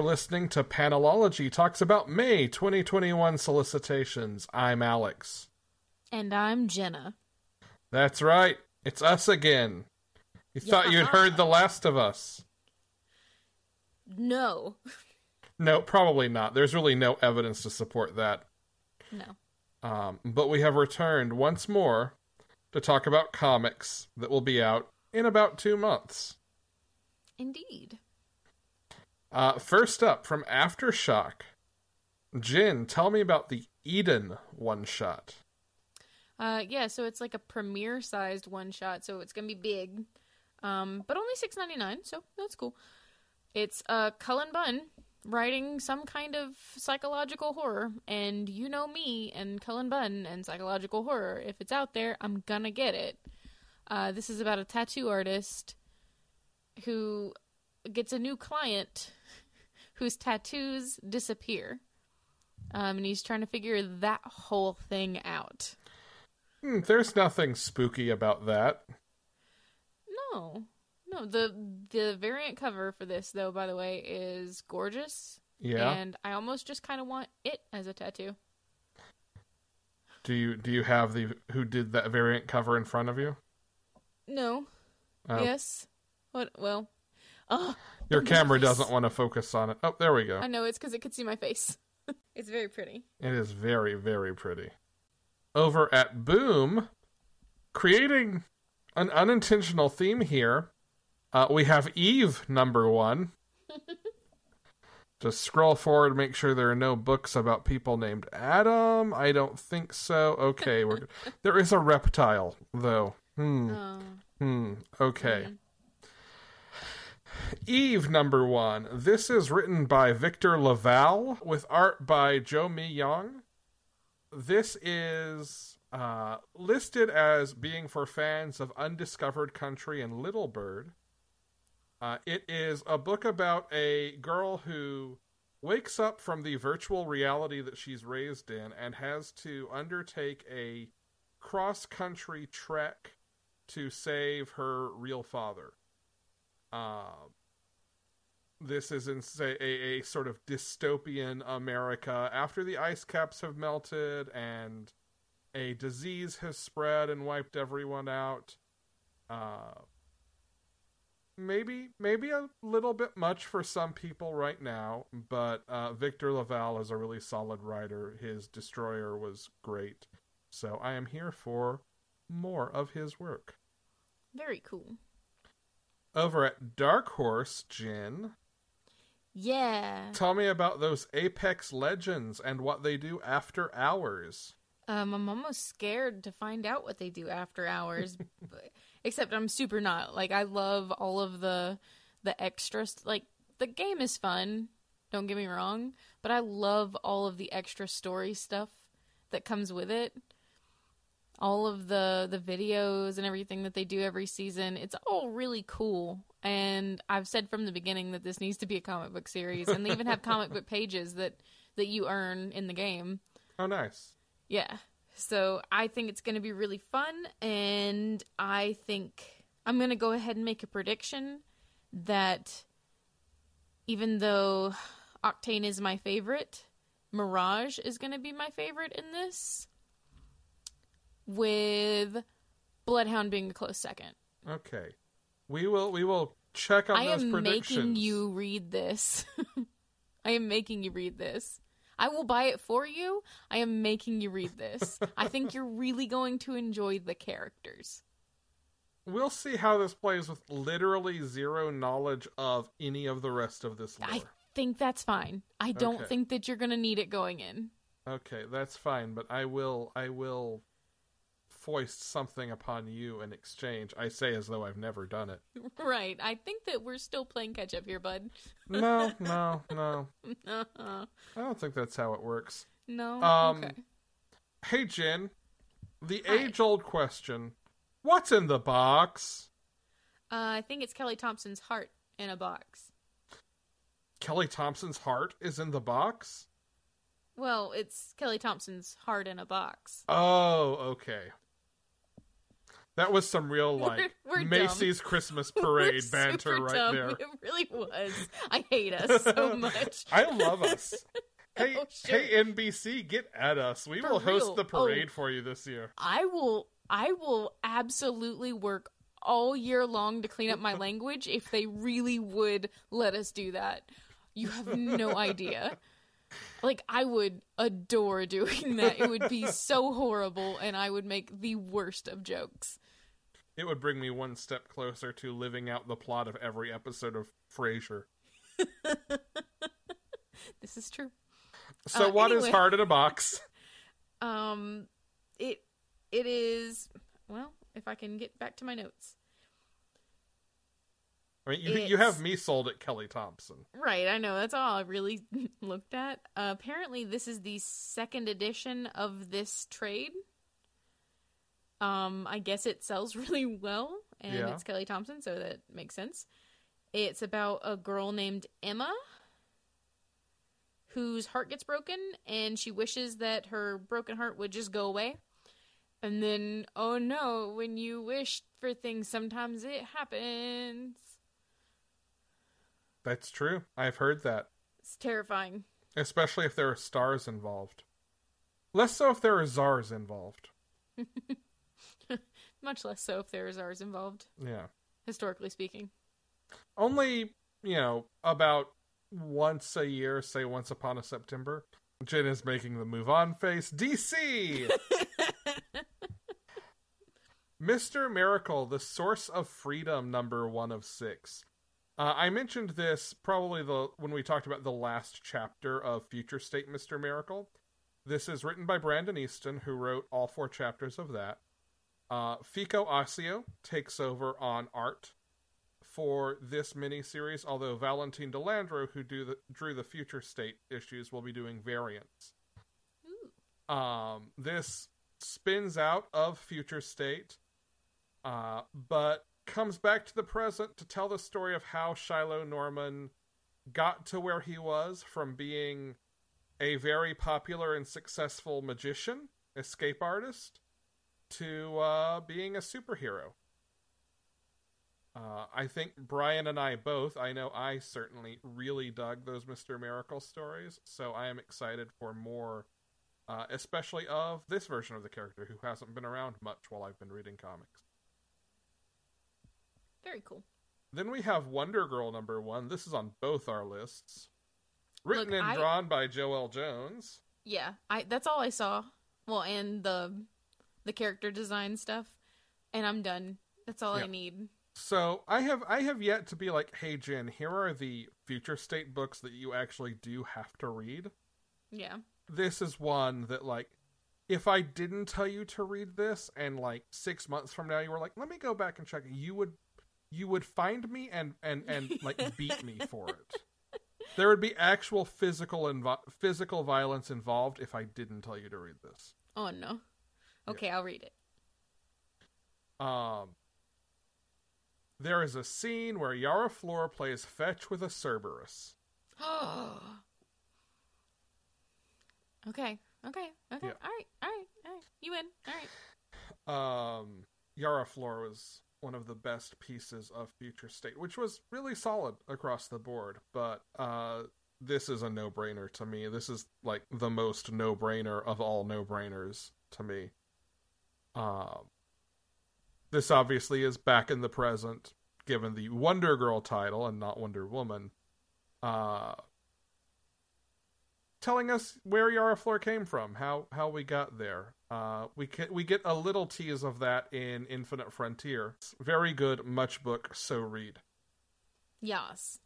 You're listening to Panelology Talks about May 2021 solicitations. I'm Alex. And I'm Jenna. That's right. It's us again. You thought you'd heard The Last of Us. No. No, probably not. There's really no evidence to support that. No. Um, but we have returned once more to talk about comics that will be out in about two months. Indeed. Uh, first up from Aftershock, Jin, tell me about the Eden one shot. Uh, yeah, so it's like a premiere sized one shot, so it's gonna be big, um, but only six ninety nine, so that's cool. It's uh, Cullen Bunn writing some kind of psychological horror, and you know me and Cullen Bunn and psychological horror. If it's out there, I'm gonna get it. Uh, this is about a tattoo artist who gets a new client whose tattoos disappear. Um, and he's trying to figure that whole thing out. Hmm, there's nothing spooky about that. No, no. the The variant cover for this, though, by the way, is gorgeous. Yeah. And I almost just kind of want it as a tattoo. Do you do you have the who did that variant cover in front of you? No. Oh. Yes. What? Well. Oh, Your camera this. doesn't want to focus on it. Oh, there we go. I know it's because it could see my face. it's very pretty. It is very, very pretty. Over at Boom, creating an unintentional theme here, uh, we have Eve number one. Just scroll forward, make sure there are no books about people named Adam. I don't think so. Okay, we're there is a reptile though. Hmm. Oh. Hmm. Okay. man. Eve number one. This is written by Victor LaValle with art by Joe Mi Young. This is uh, listed as being for fans of Undiscovered Country and Little Bird. Uh, it is a book about a girl who wakes up from the virtual reality that she's raised in and has to undertake a cross country trek to save her real father. Uh, this is in say a, a sort of dystopian America after the ice caps have melted and a disease has spread and wiped everyone out. Uh, maybe maybe a little bit much for some people right now, but uh, Victor LaValle is a really solid writer. His Destroyer was great, so I am here for more of his work. Very cool. Over at Dark Horse, Jin, Yeah. tell me about those Apex Legends and what they do after hours. Um, I'm almost scared to find out what they do after hours. but, except I'm super not. Like I love all of the the extras. Like the game is fun. Don't get me wrong, but I love all of the extra story stuff that comes with it. All of the the videos and everything that they do every season. It's all really cool. And I've said from the beginning that this needs to be a comic book series, and they even have comic book pages that that you earn in the game. Oh, nice. Yeah. So I think it's going to be really fun, and I think I'm going to go ahead and make a prediction that even though Octane is my favorite, Mirage is going to be my favorite in this, with Bloodhound being a close second. Okay, we will we will check on I those predictions. I am making you read this. I am making you read this. I will buy it for you. I am making you read this. I think you're really going to enjoy the characters. We'll see how this plays with literally zero knowledge of any of the rest of this lore. I think that's fine. I don't Okay. think that you're gonna need it going in. Okay, that's fine, but I will I will foist something upon you in exchange. I say as though I've never done it. Right. I think that we're still playing catch up here, bud. No, no, no. Uh-uh. I don't think that's how it works. No. Um, okay. Hey Jin, the age old question. What's in the box? Uh, I think it's Kelly Thompson's heart in a box. Kelly Thompson's heart is in the box? Well, it's Kelly Thompson's heart in a box. Oh, okay. That was some real like We're- we're dumb. Macy's Christmas We're parade banter right dumb. there. It really was. I hate us so much. I love us. Hey, Oh, hey, NBC, get at us. We For will host real. the oh. parade Oh. for you this year. I will I will absolutely work all year long to clean up my language if they really would let us do that. You have no idea. Like I would adore doing that. It would be so horrible and I would make the worst of jokes. It would bring me one step closer to living out the plot of every episode of Frasier. This is true. So, Uh, what is anyway. heart in a box? Um it it is well, if I can get back to my notes. I mean, you, you have me sold at Kelly Thompson. Right, I know. That's all I really looked at. Uh, apparently, this is the second edition of this trade. Um, I guess it sells really well, and Yeah. it's Kelly Thompson, so that makes sense. It's about a girl named Emma whose heart gets broken, and she wishes that her broken heart would just go away. And then, oh no, when you wish for things, sometimes it happens. That's true. I've heard that. It's terrifying. Especially if there are stars involved. Less so if there are czars involved. Much less so if there is ours involved, Yeah. historically speaking. Only, you know, about once a year, say once upon a September, Jen is making the move on face. DC! Mr. Miracle, the source of freedom, number one of six. Uh, I mentioned this probably the when we talked about the last chapter of Future State Mr. Miracle. This is written by Brandon Easton, who wrote all four chapters of that. Uh, Fico Ossio takes over on art for this miniseries, although Valentine De Landro, who do the, drew the Future State issues, will be doing variants. Um, this spins out of Future State, uh, but comes back to the present to tell the story of how Shiloh Norman got to where he was from being a very popular and successful magician, escape artist, to uh, being a superhero. Uh, I think Brian and I both, I know I certainly really dug those Mr. Miracle stories, so I am excited for more, uh, especially of this version of the character who hasn't been around much while I've been reading comics. Very cool. Then we have Wonder Girl number one. This is on both our lists. Written Look, and I- drawn by Joëlle Jones. Yeah, I that's all I saw. Well, and the the character design stuff, and I'm done. That's all Yeah. I need. So I have I have yet to be like, hey Jen, here are the future state books that you actually do have to read. Yeah. This is one that like if I didn't tell you to read this and like six months from now you were like, let me go back and check you would you would find me and and and like beat me for it. There would be actual physical invo- physical violence involved if I didn't tell you to read this. Oh no. Okay, I'll read it. Um, there is a scene where Yara Flor plays fetch with a Cerberus. okay. Okay. Okay. Yeah. All right. All right. All right. You win. All right. Um, Yara Flor was one of the best pieces of Future State, which was really solid across the board. But uh, this is a no-brainer to me. This is like the most no-brainer of all no-brainers to me. Um, this obviously is back in the present, given the Wonder Girl title and not Wonder Woman. Uh, telling us where Yara Flor came from, how how we got there. Uh, we can, we get a little tease of that in Infinite Frontier. It's very good, much book, so read. Yes.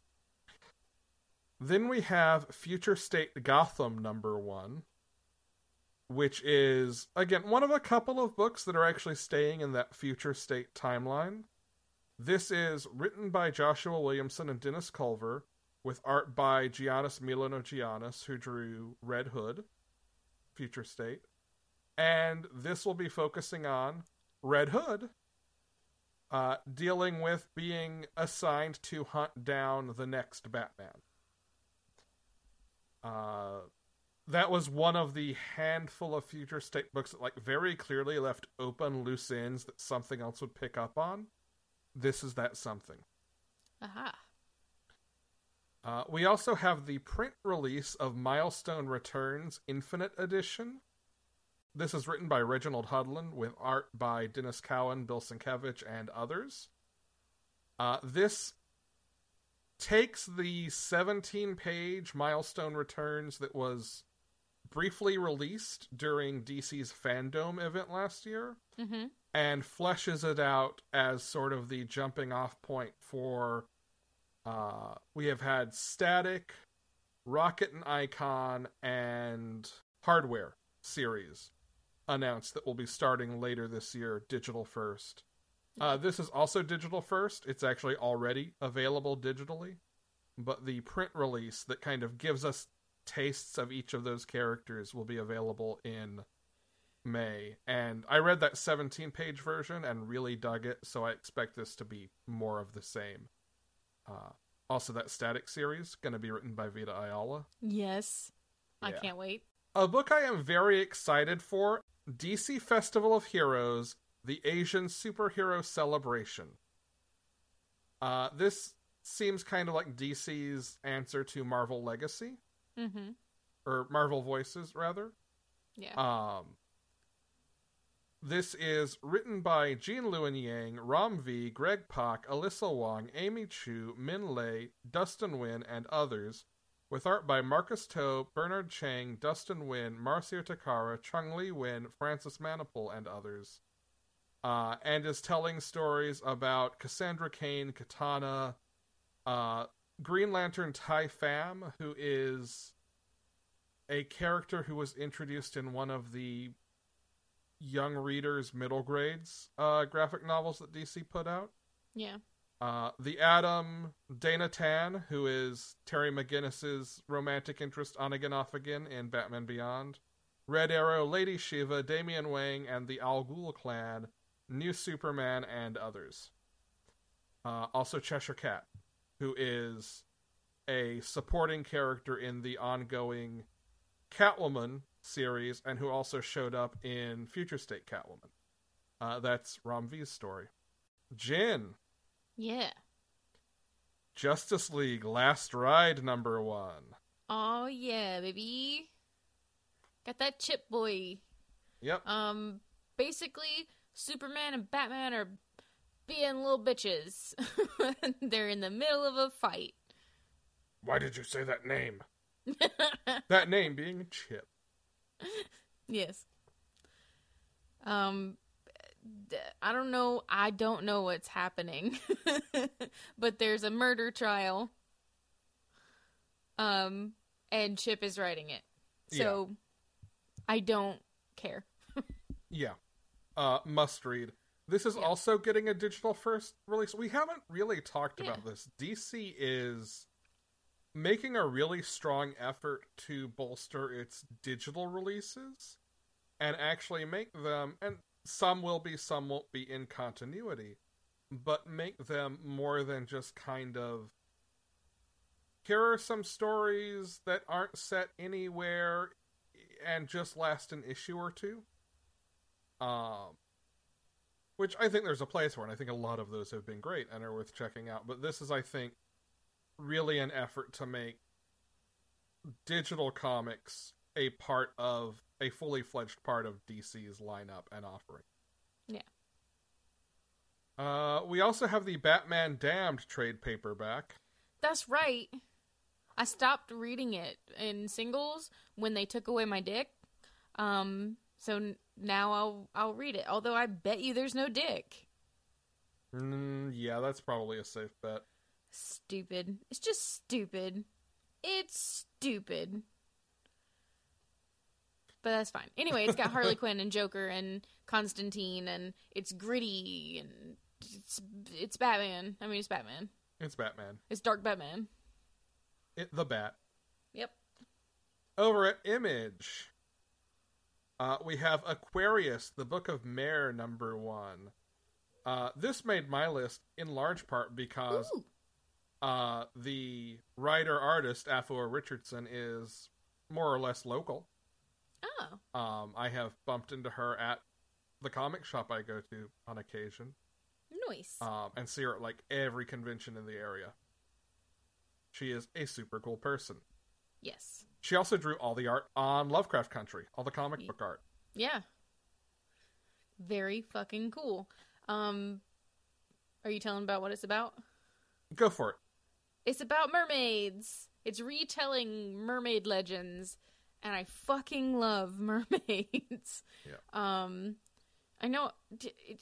Then we have Future State Gotham number one, which is, again, one of a couple of books that are actually staying in that Future State timeline. This is written by Joshua Williamson and Dennis Culver, with art by Giannis Milonogiannis, who drew Red Hood, Future State. And this will be focusing on Red Hood, uh, dealing with being assigned to hunt down the next Batman. Uh, that was one of the handful of future state books that like very clearly left open loose ends that something else would pick up on. This is that something. Aha. Uh, we also have the print release of Milestone Returns Infinite Edition. This is written by Reginald Hudlin with art by Denys Cowan, Bill Sienkiewicz, and others. Uh, this takes the 17 page Milestone Returns that was briefly released during DC's Fandom event last year. Mm-hmm. and fleshes it out as sort of the jumping off point for uh we have had static rocket and icon and hardware series announced that will be starting later this year digital first. Uh, this is also digital first. It's actually already available digitally. But the print release that kind of gives us tastes of each of those characters will be available in May, and I read that 17 page version and really dug it, so I expect this to be more of the same. Uh, also, that static series going to be written by Vita Ayala. Yes. I can't wait. A book I am very excited for DC Festival of Heroes, the Asian Superhero Celebration. Uh, this seems kind of like DC's answer to Marvel Legacy, Mm-hmm. or Marvel Voices, rather. Yeah. Um, this is written by Gene Luen Yang, Ram V, Greg Pak, Alyssa Wong, Amy Chu, Minh Le, Dustin Nguyen, and others, with art by Marcus To, Bernard Chang, Dustin Nguyen, Marcio Takara, Trung Le Nguyen, Francis Manapul, and others. Uh, and is telling stories about Cassandra Cain, Katana, uh, Green Lantern Tai Pham, who is a character who was introduced in one of the young readers middle grades uh, graphic novels that DC put out. yeah. Uh, the Atom, Dana Tan, who is Terry McGinnis's romantic interest on again off again in Batman Beyond. Red Arrow, Lady Shiva, Damian Wayne, and the Al Ghul clan, New Superman, and others. Uh, also Cheshire Cat, who is a supporting character in the ongoing Catwoman series and who also showed up in Future State Catwoman. Uh, that's Ram V's story. Jin, Yeah. Justice League Last Ride number one. Oh yeah, baby. Got that chip boy. Yep. Um basically Superman and Batman are being little bitches. They're in the middle of a fight. Why did you say that name? that name being Chip. Yes. Um I don't know. I don't know what's happening. but there's a murder trial. Um and Chip is writing it. So I don't care. Yeah. Uh, must read. This is Yeah. also getting a digital first release. We haven't really talked Yeah. about this. DC is making a really strong effort to bolster its digital releases and actually make them, and some will be, some won't be in continuity, but make them more than just kind of. Here are some stories that aren't set anywhere and just last an issue or two. Um, which I think there's a place for, and I think a lot of those have been great and are worth checking out. But this is, I think, really an effort to make digital comics a part of a fully fledged part of DC's lineup and offering. Yeah. Uh, we also have the Batman Damned trade paperback. That's right. I stopped reading it in singles when they took away my dick. Um, so now I'll I'll read it. Although I bet you there's no dick. Mm, yeah, that's probably a safe bet. Stupid. It's just stupid. It's stupid. But that's fine. Anyway, it's got Harley Quinn and Joker and Constantine and it's gritty and it's it's Batman. I mean, it's Batman. It's Batman. It's Dark Batman. It, the Bat. Yep. Over at Image, uh, we have Aquarius, the Book of Mare, number one. Uh, this made my list in large part because uh, the writer artist Afua Richardson is more or less local. Oh. Um, I have bumped into her at the comic shop I go to on occasion, Nice. um, and see her at like every convention in the area. She is a super cool person. Yes. She also drew all the art on Lovecraft Country, all the comic Yeah. book art. Yeah. Very fucking cool. Um are you telling about what it's about? Go for it. It's about mermaids. It's retelling mermaid legends and I fucking love mermaids. Yeah. Um I know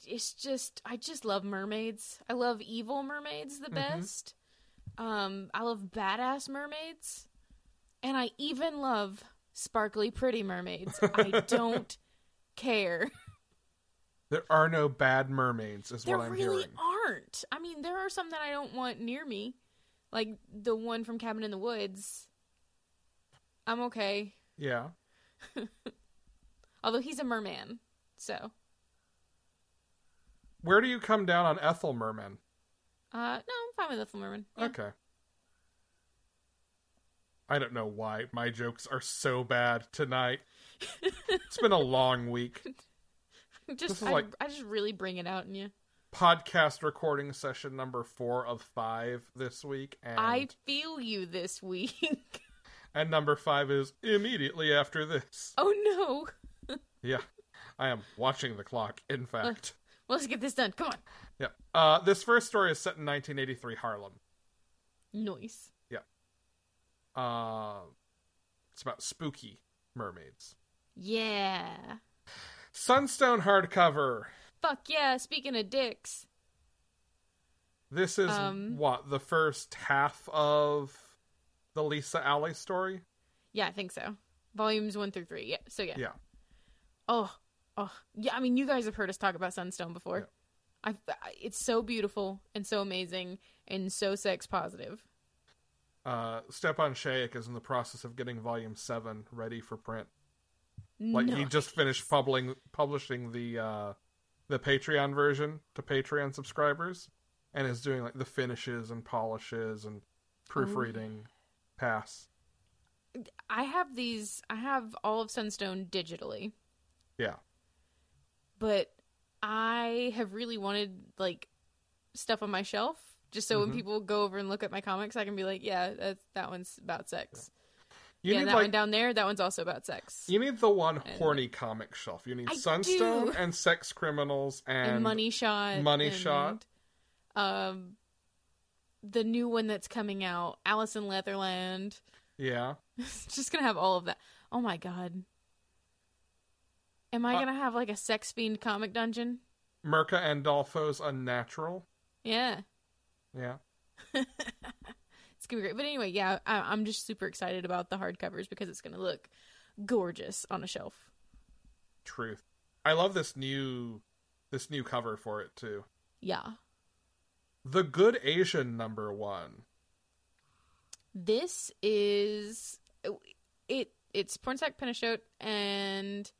it's just I just love mermaids. I love evil mermaids the Mhm. best. Um I love badass mermaids. And I even love sparkly pretty mermaids. I don't care. There are no bad mermaids, is There what I'm really hearing. aren't. I mean, there are some that I don't want near me, like the one from Cabin in the Woods. I'm okay, Yeah. although he's a merman. So, Where do you come down on Ethel Merman? uh, no, I'm fine with Ethel Merman. Yeah. Okay. I don't know why my jokes are so bad tonight. it's been a long week. just I, like- I just really bring it out in you. Podcast recording session number four of five this week, and I feel you this week. and number five is immediately after this. oh no! Yeah, I am watching the clock. In fact, Well, let's get this done. Come on. yeah. Uh, this first story is set in 1983 Harlem. Noise. Uh, it's about spooky mermaids. Yeah. Sunstone hardcover. Fuck yeah. Speaking of dicks, This is Um, what the first half of the Lisa Alley story. yeah, I think so. Volumes one through three. Yeah. So yeah. Yeah, Oh, oh, yeah. I mean, you guys have heard us talk about Sunstone before. I, I- it's so beautiful and so amazing and so sex positive. Uh, Stjepan Sejic is in the process of getting Volume Seven ready for print. Like he just finished publishing publishing the uh, the Patreon version to Patreon subscribers, and is doing like the finishes and polishes and proofreading. Pass. I have these. I have all of Sunstone digitally, Yeah. but I have really wanted like stuff on my shelf, just so Mhm. when people go over and look at my comics, I can be like, yeah, that that one's about sex. You yeah, need that like one down there, that one's also about sex. you need the one And- horny comic shelf. You need I Sunstone do. and Sex Criminals and, and Money Shot. Money and, Shot. Um, the new one that's coming out, Alice in Leatherland. Yeah. It's just gonna have all of that. Oh my god. Am I Uh, gonna have like a sex fiend comic dungeon? Mirka Andolfo's Unnatural. Yeah. Yeah. It's gonna be great. But anyway, yeah, I- I'm just super excited about the hardcovers because it's gonna look gorgeous on a shelf. Truth. I love this new this new cover for it too. Yeah. The Good Asian number one. This is it. It's Pornsak Penishot and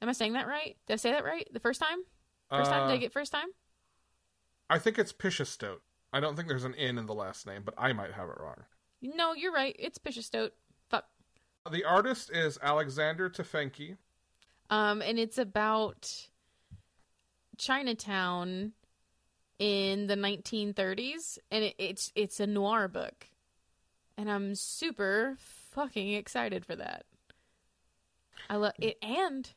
am I saying that right? Did I say that right the first time? First time? Did I Uh, get first time? I think it's Pichetshote. I don't think there's an N in the last name, but I might have it wrong. No, you're right. It's Pichetshote. Fuck. The artist is Alexander Tefenkgi. Um, and it's about Chinatown in the 1930s, and it, it's it's a noir book, and I'm super fucking excited for that. I love it, and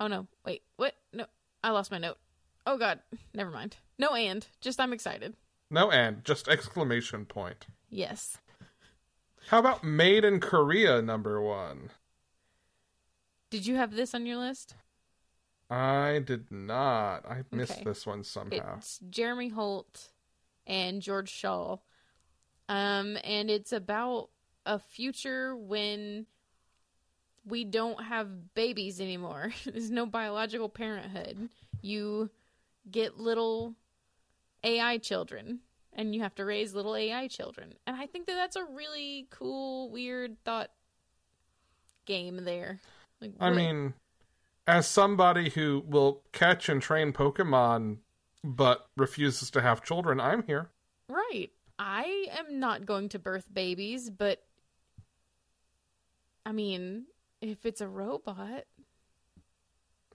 oh no, wait, what? No, I lost my note. Oh god, never mind. No, and just I'm excited. No and, just exclamation point. Yes. How about Made in Korea number one? Did you have this on your list? I did not. I missed Okay. this one somehow. It's Jeremy Holt and George Schall. Um, and it's about a future when we don't have babies anymore. There's no biological parenthood. You get little AI children and you have to raise little AI children. And I think that that's a really cool, weird thought game there. Like, I what- mean, as somebody who will catch and train Pokemon but refuses to have children, I'm here. right. I am not going to birth babies, but I mean, if it's a robot,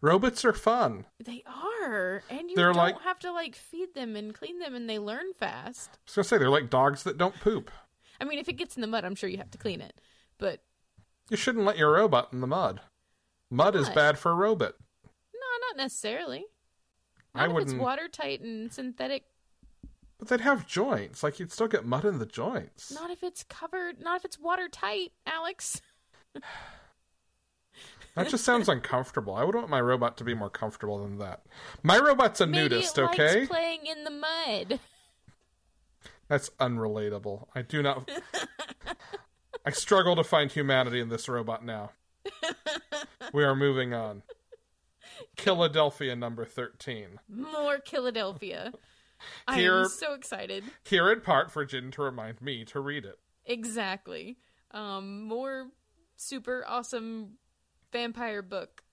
Robots are fun. they are, and you They're don't like- have to like feed them and clean them, and they learn fast. I was gonna say they're like dogs that don't poop. I mean, if it gets in the mud, I'm sure you have to clean it, but You shouldn't let your robot in the mud. Mud is bad for a robot. no, not necessarily. I Not if it's wouldn't- watertight and synthetic. But they'd have joints. Like you'd still get mud in the joints. Not if it's covered. Not if it's watertight, Alex. That just sounds uncomfortable. I would want my robot to be more comfortable than that. My robot's a Maybe nudist, it okay? likes playing in the mud. That's unrelatable. I do not. I struggle to find humanity in this robot now. We are moving on. Philadelphia number 13. More Philadelphia. I am so excited. Here in part for Jin to remind me to read it. Exactly. Um, more super awesome vampire book.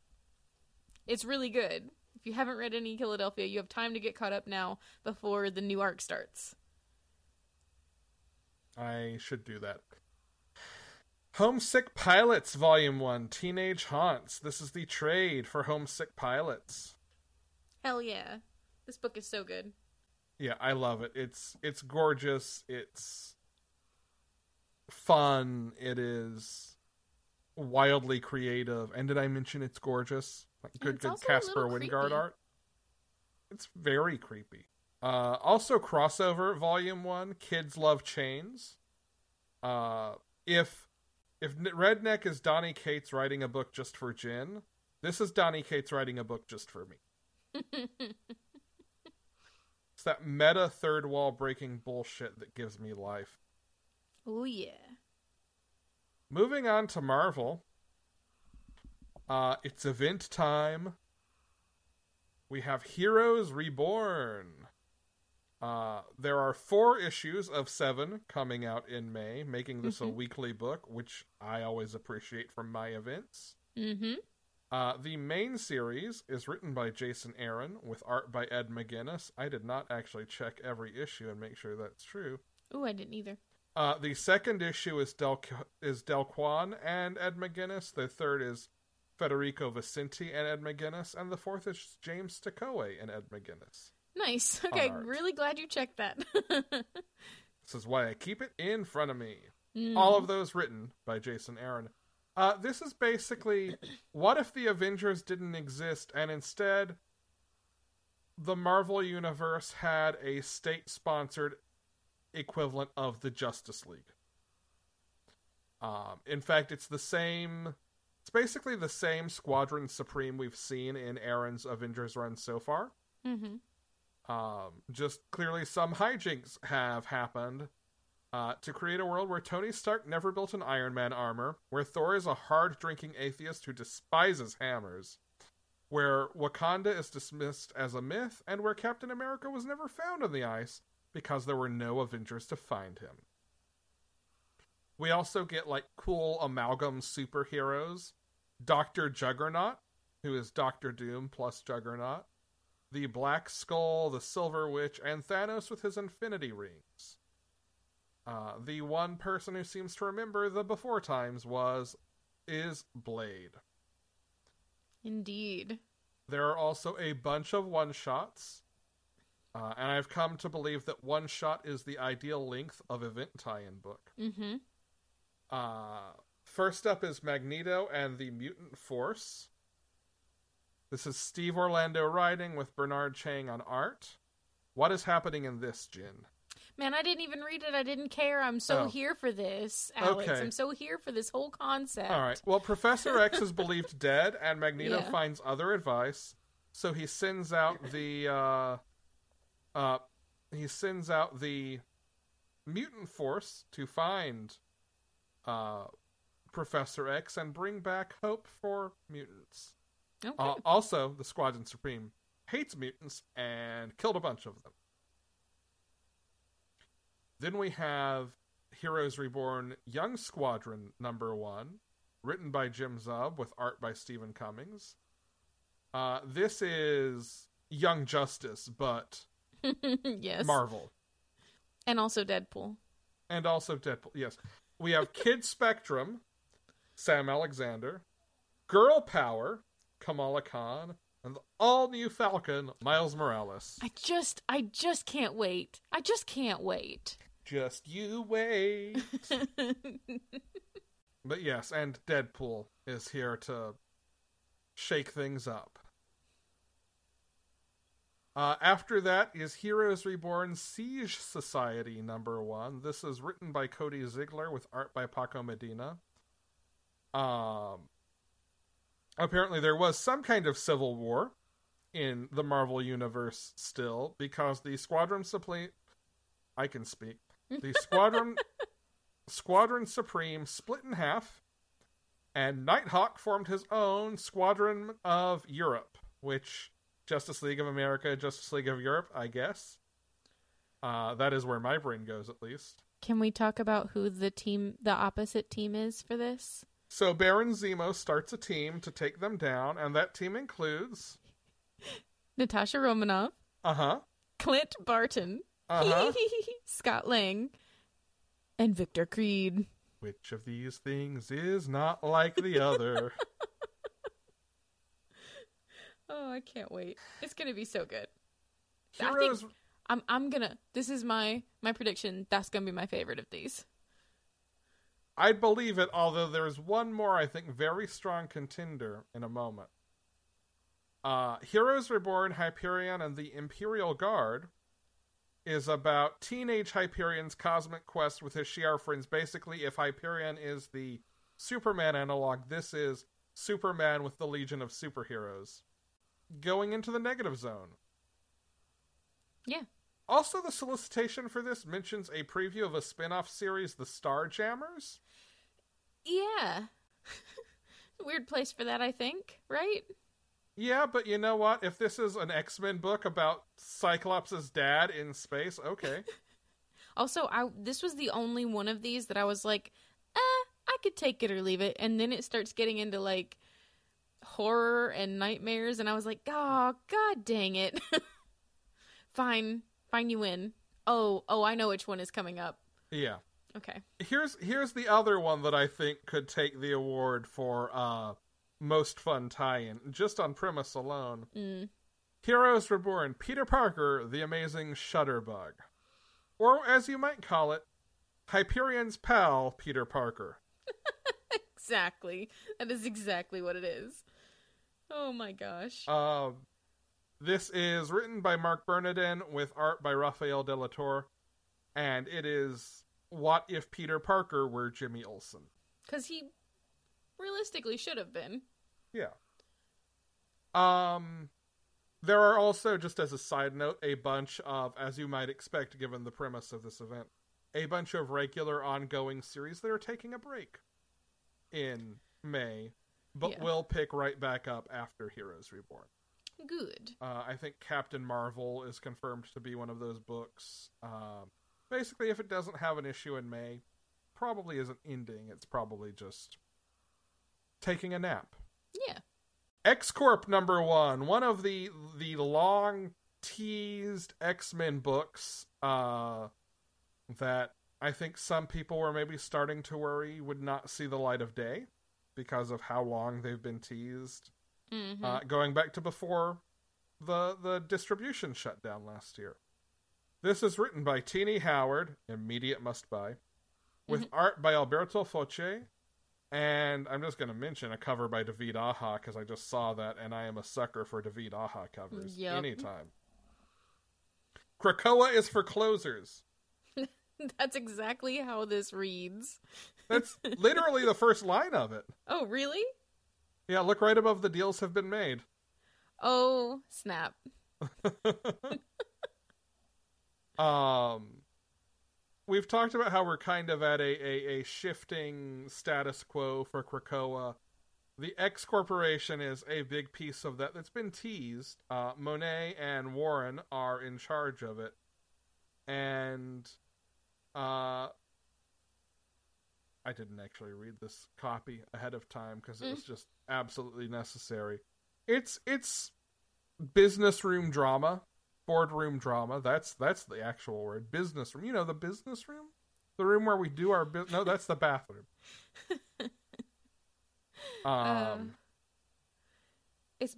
It's really good. If you haven't read any Philadelphia, you have time to get caught up now before the new arc starts. I should do that. Homesick Pilots Volume 1 Teenage Haunts. This is the trade for Homesick Pilots. Hell yeah. This book is so good. Yeah, I love it. It's it's gorgeous. It's fun. It is wildly creative. And did I mention it's gorgeous? Like good good Caspar Wijngaard art. It's very creepy. Uh also crossover volume 1 Kids Love Chains. Uh if if Redneck is Donny Cates writing a book just for Jin, this is Donny Cates writing a book just for me. It's that meta third wall breaking bullshit that gives me life. oh yeah. Moving on to Marvel. Uh, it's event time. We have Heroes Reborn. Uh, there are four issues of seven coming out in May, making this a Mhm. weekly book, which I always appreciate from my events. Mm-hmm. Uh, the main series is written by Jason Aaron with art by Ed McGuinness. I did not actually check every issue and make sure that's true. Ooh, I didn't either. Uh, the second issue is Del is Dale Keown and Ed McGuinness. The third is Federico Vicenti and Ed McGuinness, and the fourth is James Stokoe and Ed McGuinness. Nice. Okay, really glad you checked that. This is why I keep it in front of me. Mm. All of those written by Jason Aaron. Uh, this is basically what if the Avengers didn't exist and instead the Marvel Universe had a state sponsored equivalent of the Justice League. Um, in fact, it's the same. It's basically the same Squadron Supreme we've seen in Aaron's Avengers run so far. Mm-hmm. Um, just clearly, some hijinks have happened uh, to create a world where Tony Stark never built an Iron Man armor, where Thor is a hard drinking atheist who despises hammers, where Wakanda is dismissed as a myth, and where Captain America was never found on the ice because there were no Avengers to find him. We also get like cool amalgam superheroes Dr. Juggernaut, who is Doctor Doom plus Juggernaut the Black Skull, the Silver Witch, and Thanos with his Infinity Rings. Uh, the one person who seems to remember the before times was is Blade. Indeed. There are also a bunch of one shots, uh, and I've come to believe that one shot is the ideal length of event tie-in book. Mm-hmm. Uh, first up is Magneto and the Mutant Force. This is Steve Orlando writing with Bernard Chang on art. What is happening in this, Jin? Man, I didn't even read it. I didn't care. I'm so Oh. here for this, Alex. Okay. I'm so here for this whole concept. All right. Well, Professor X is believed dead, and Magneto Yeah. finds other advice. So he sends out the uh, uh, he sends out the mutant force to find uh, Professor X and bring back hope for mutants. Okay. Uh, also, the Squadron Supreme hates mutants and killed a bunch of them. Then we have Heroes Reborn Young Squadron number one, written by Jim Zub with art by Steven Cummings. Uh, this is Young Justice, but yes. Marvel. and also Deadpool. And also Deadpool. Yes. We have Kid Spectrum, Sam Alexander, Girl Power, Kamala Khan, and the all new Falcon, Miles Morales. I just I just can't wait. I just can't wait. Just you wait. but yes, and Deadpool is here to shake things up. Uh, after that is Heroes Reborn Siege Society number one. This is written by Cody Ziglar with art by Paco Medina. Um, apparently, there was some kind of civil war in the Marvel Universe still because the Squadron Supreme. I can speak. The Squadron Squadron Supreme split in half, and Nighthawk formed his own Squadron of Europe, which Justice League of America, Justice League of Europe, I guess. Uh, that is where my brain goes, at least. Can we talk about who the team the opposite team is for this? So Baron Zemo starts a team to take them down, and that team includes, Natasha Romanoff, uh huh, Clint Barton, uh huh. Scott Lang, and Victor Creed. Which of these things is not like the other? Oh, I can't wait. It's going to be so good. I think I'm I'm going to This is my my prediction. That's going to be my favorite of these. I believe it, although there's one more I think very strong contender in a moment. Uh, Heroes Reborn, Hyperion, and the Imperial Guard is about teenage Hyperion's cosmic quest with his Shi'ar friends. Basically, if Hyperion is the Superman analog, this is Superman with the Legion of Superheroes. Going into the negative zone. Yeah. Also, the solicitation for this mentions a preview of a spin off series, The Star Jammers. Yeah. Weird place for that, I think, right? Yeah, but you know what? If this is an X Men book about Cyclops' dad in space, okay. Also, I this was the only one of these that I was like, eh, I could take it or leave it. And then it starts getting into like horror and nightmares, and I was like, oh, god dang it. fine, fine, you win. Oh, oh, I know which one is coming up. yeah. Okay. Here's here's the other one that I think could take the award for uh most fun tie-in, just on premise alone. Mm. Heroes Reborn, Peter Parker, the amazing Shutterbug. Or as you might call it, Hyperion's pal, Peter Parker. Exactly. That is exactly what it is. Oh my gosh. Uh, this is written by Marc Bernardin with art by Rafael De La Torre, and it is What If Peter Parker Were Jimmy Olsen? Because he realistically should have been. Yeah. Um, there are also, just as a side note, a bunch of, as you might expect given the premise of this event, a bunch of regular ongoing series that are taking a break in May, but Yeah. will pick right back up after Heroes Reborn. Good. Uh, I think Captain Marvel is confirmed to be one of those books. Um, basically, if it doesn't have an issue in May, probably isn't ending. It's probably just taking a nap. Yeah. X Corp number one, one of the the long teased X Men books uh, that I think some people were maybe starting to worry would not see the light of day because of how long they've been teased. hmm Uh, going back to before the the distribution shutdown last year. This is written by Tini Howard, immediate must buy, with art by Alberto Foche, and I'm just going to mention a cover by David Aja because I just saw that, and I am a sucker for David Aja covers Yep. anytime. Krakoa is for closers. That's exactly how this reads. That's literally the first line of it. Oh, really? Yeah, look right above the deals have been made. Oh, snap. Um, we've talked about how we're kind of at a, a, a shifting status quo for Krakoa. The X Corporation is a big piece of that that's been teased. Uh, Monet and Warren are in charge of it. And uh, I didn't actually read this copy ahead of time because it Mm. was just absolutely necessary. It's it's business room drama, boardroom drama. That's that's the actual word. Business room. You know the business room, the room where we do our business. No, that's the bathroom. um, Uh, it's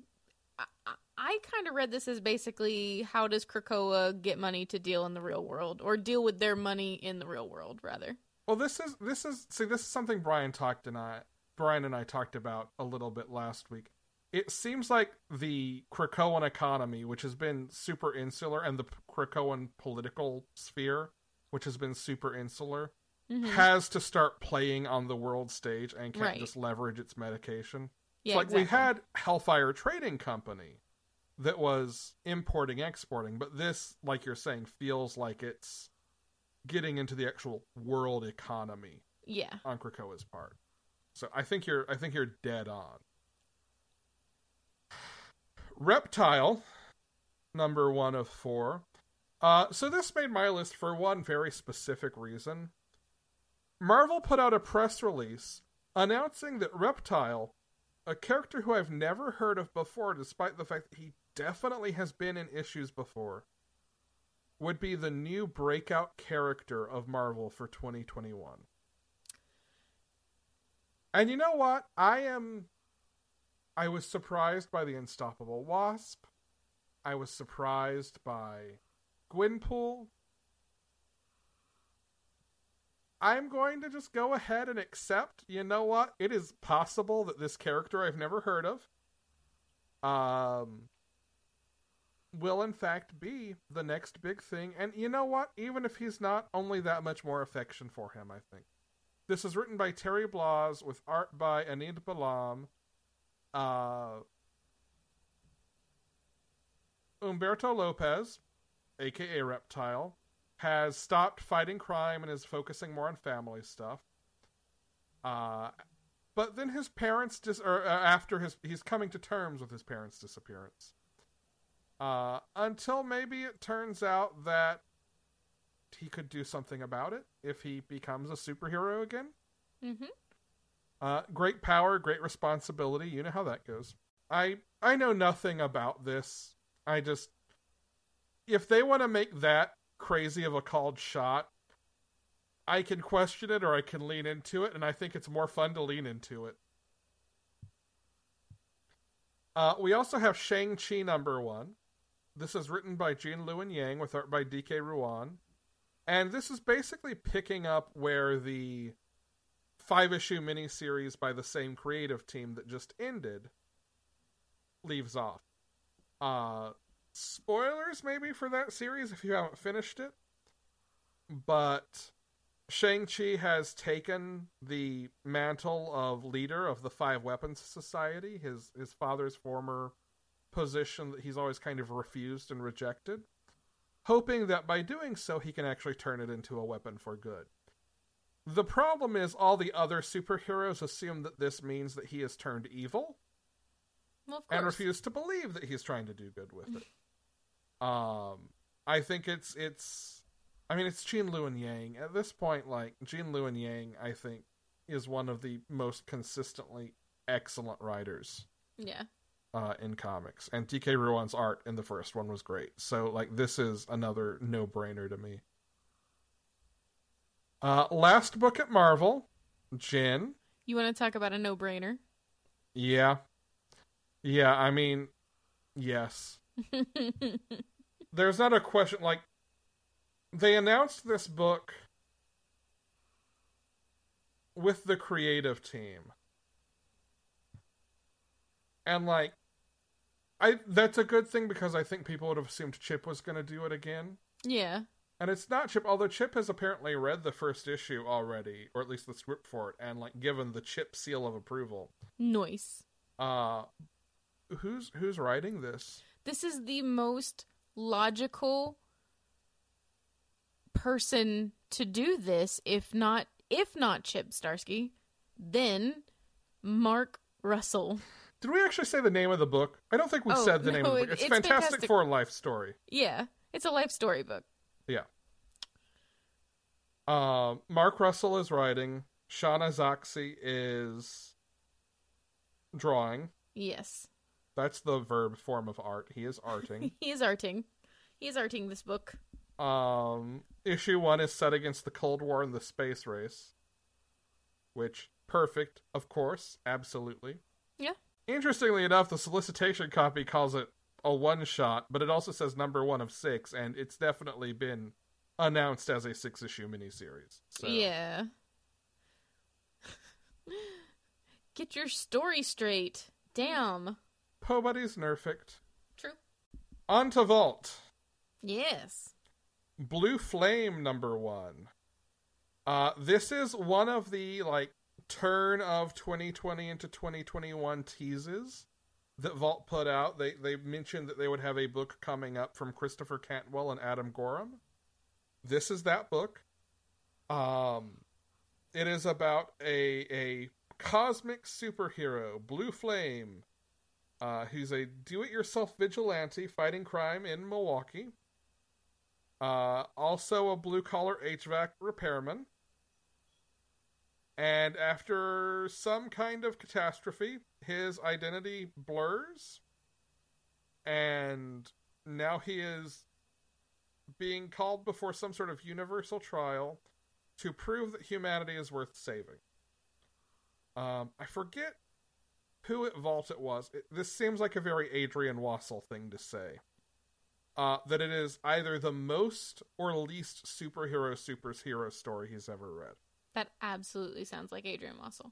I, I- I kind of read this as basically how does Krakoa get money to deal in the real world or deal with their money in the real world rather. Well, this is this is see this is something Brian talked and I Brian and I talked about a little bit last week. It seems like the Krakoan economy, which has been super insular, and the Krakoan political sphere, which has been super insular, Mhm. has to start playing on the world stage and can't Right. just leverage its medication. Yeah, it's like we had Hellfire Trading Company that was importing exporting, but this, like you're saying, feels like it's getting into the actual world economy Yeah. on Krakoa's part. So I think you're I think you're dead on. Reptile, number one of four. Uh, so this made my list for one very specific reason. Marvel put out a press release announcing that Reptile, a character who I've never heard of before, despite the fact that he definitely has been in issues before, would be the new breakout character of Marvel for 2021. And you know what? I am. I was surprised by the Unstoppable Wasp. I was surprised by Gwenpool. I'm going to just go ahead and accept, you know what? It is possible that this character I've never heard of um will in fact be the next big thing. And you know what? Even if he's not, only that much more affection for him, I think. This is written by Terry Blas with art by Enid Balám. Uh, Humberto Lopez, aka Reptile, has stopped fighting crime and is focusing more on family stuff. Uh, but then his parents dis- or uh, after his he's coming to terms with his parents' disappearance. Uh, until maybe it turns out that he could do something about it if he becomes a superhero again. Mm-hmm. Uh, great power, great responsibility. You know how that goes. I I know nothing about this. I just if they want to make that crazy of a called shot, I can question it or I can lean into it, and I think it's more fun to lean into it. Uh, we also have Shang Chi number one. This is written by Gene Luen Yang with art by Dike Ruan, and this is basically picking up where the five issue miniseries by the same creative team that just ended leaves off. Uh spoilers maybe for that series if you haven't finished it. But Shang-Chi has taken the mantle of leader of the Five Weapons Society, his his father's former position that he's always kind of refused and rejected, hoping that by doing so he can actually turn it into a weapon for good. The problem is all the other superheroes assume that this means that he has turned evil Well, and refuse to believe that he's trying to do good with it. Um, I think it's it's, I mean, it's Gene Luen Yang at this point. Like Gene Luen Yang, I think is one of the most consistently excellent writers Yeah. Uh, in comics, and Dike Ruan's art in the first one was great. So like, this is another no brainer to me. Uh, last book at Marvel, Jin. You want to talk about a no-brainer? Yeah. Yeah, I mean, yes. There's not a question. Like, they announced this book with the creative team. And, like, I that's a good thing because I think people would have assumed Chip was going to do it again. yeah. And it's not Chip, although Chip has apparently read the first issue already, or at least the script for it, and, like, given the Chip seal of approval. Noise. Uh who's who's writing this? This is the most logical person to do this if not if not Chip Zdarsky, then Mark Russell. Did we actually say the name of the book? I don't think we Oh, said the name of the book. It's, it's Fantastic, Fantastic- Four Life Story. Yeah, it's a life story book. Yeah. Um, Mark Russell is writing. Sean Izaakse is drawing. Yes. That's the verb form of art. He is arting. He is arting. He is arting this book. um, issue one is set against the Cold War and the space race, which perfect, of course, absolutely. Yeah. Interestingly enough, the solicitation copy calls it a one shot, but it also says number one of six, and it's definitely been announced as a six issue miniseries. So Yeah. Get your story straight. Damn. Po Buddy's. True. On to Vault. Yes. Blue Flame number one. Uh, this is one of the like turn of 2020 into 2021 teases that Vault put out. They they mentioned that they would have a book coming up from Christopher Cantwell and Adam Gorham. This is that book. Um, it is about a a cosmic superhero, Blue Flame. Uh, he's a do-it-yourself vigilante fighting crime in Milwaukee. Uh, also a blue collar HVAC repairman. And after some kind of catastrophe, his identity blurs. And now he is being called before some sort of universal trial to prove that humanity is worth saving. Um, I forget who at Vault it was. It, this seems like a very Adrian Wassel thing to say uh, that it is either the most or least superhero superhero story he's ever read. That absolutely sounds like Adrian Wassel.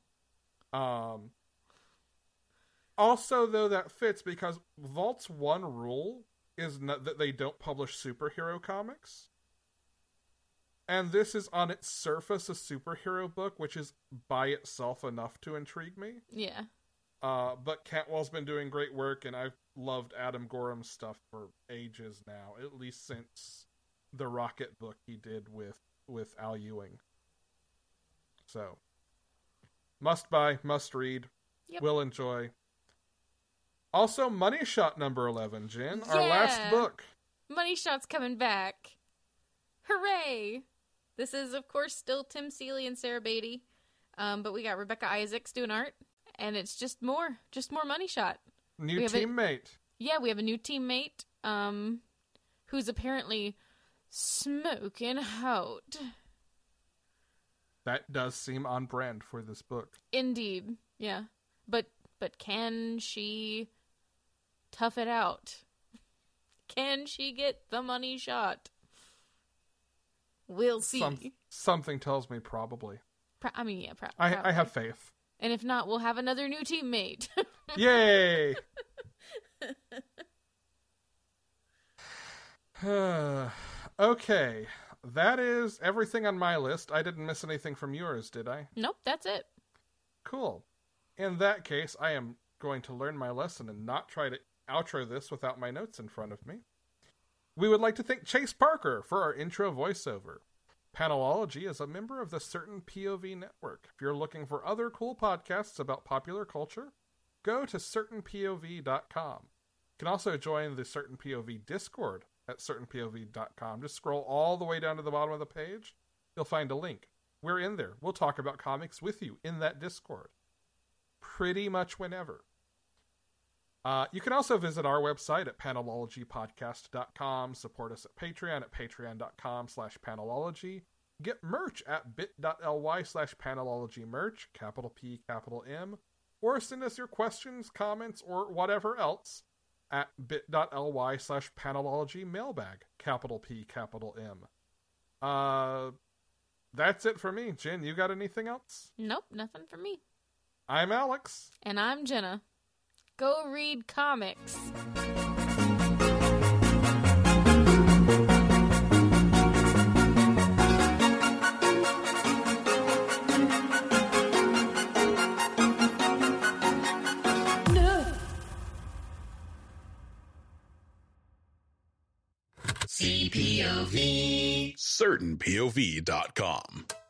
Um, also, though, that fits because Vault's one rule is not that they don't publish superhero comics. And this is on its surface a superhero book, which is by itself enough to intrigue me. Yeah. Uh, but Cantwell's been doing great work, and I've loved Adam Gorham's stuff for ages now, at least since the Rocket book he did with with Al Ewing. So, must buy, must read, Yep. will enjoy. Also, Money Shot number eleven, Jen, our last book. Money Shot's coming back. Hooray! This is, of course, still Tim Seeley and Sarah Beattie. Um, but we got Rebekah Isaacs doing art. And it's just more, just more Money Shot. New We have it- teammate. Yeah, we have a new teammate, um, who's apparently smoking hot. That does seem on brand for this book. Indeed, yeah. But but can she tough it out? Can she get the money shot? We'll see. Some, something tells me probably. Pro- I mean, yeah, pro- I. I have faith. And if not, we'll have another new teammate. Yay! okay, that is everything on my list. I didn't miss anything from yours, did I? nope, that's it. Cool. In that case, I am going to learn my lesson and not try to outro this without my notes in front of me. We would like to thank Chase Parker for our intro voiceover. Panelology is a member of the Certain POV network. If you're looking for other cool podcasts about popular culture, go to certainpov.com. You can also join the Certain POV Discord at certainpov.com. Just scroll all the way down to the bottom of the page. You'll find a link. We're in there. We'll talk about comics with you in that Discord. Pretty much whenever. Uh, you can also visit our website at panelologypodcast.com. Support us at Patreon at patreon.com slash panelology. Get merch at bit.ly slash panelology merch, capital P, capital M. Or send us your questions, comments, or whatever else at bit.ly slash panelology mailbag, capital P, capital M. Uh, that's it for me. Jen, you got anything else? Nope, nothing for me. I'm Alex. And I'm Jenna. Go read comics. CertainPOV.com.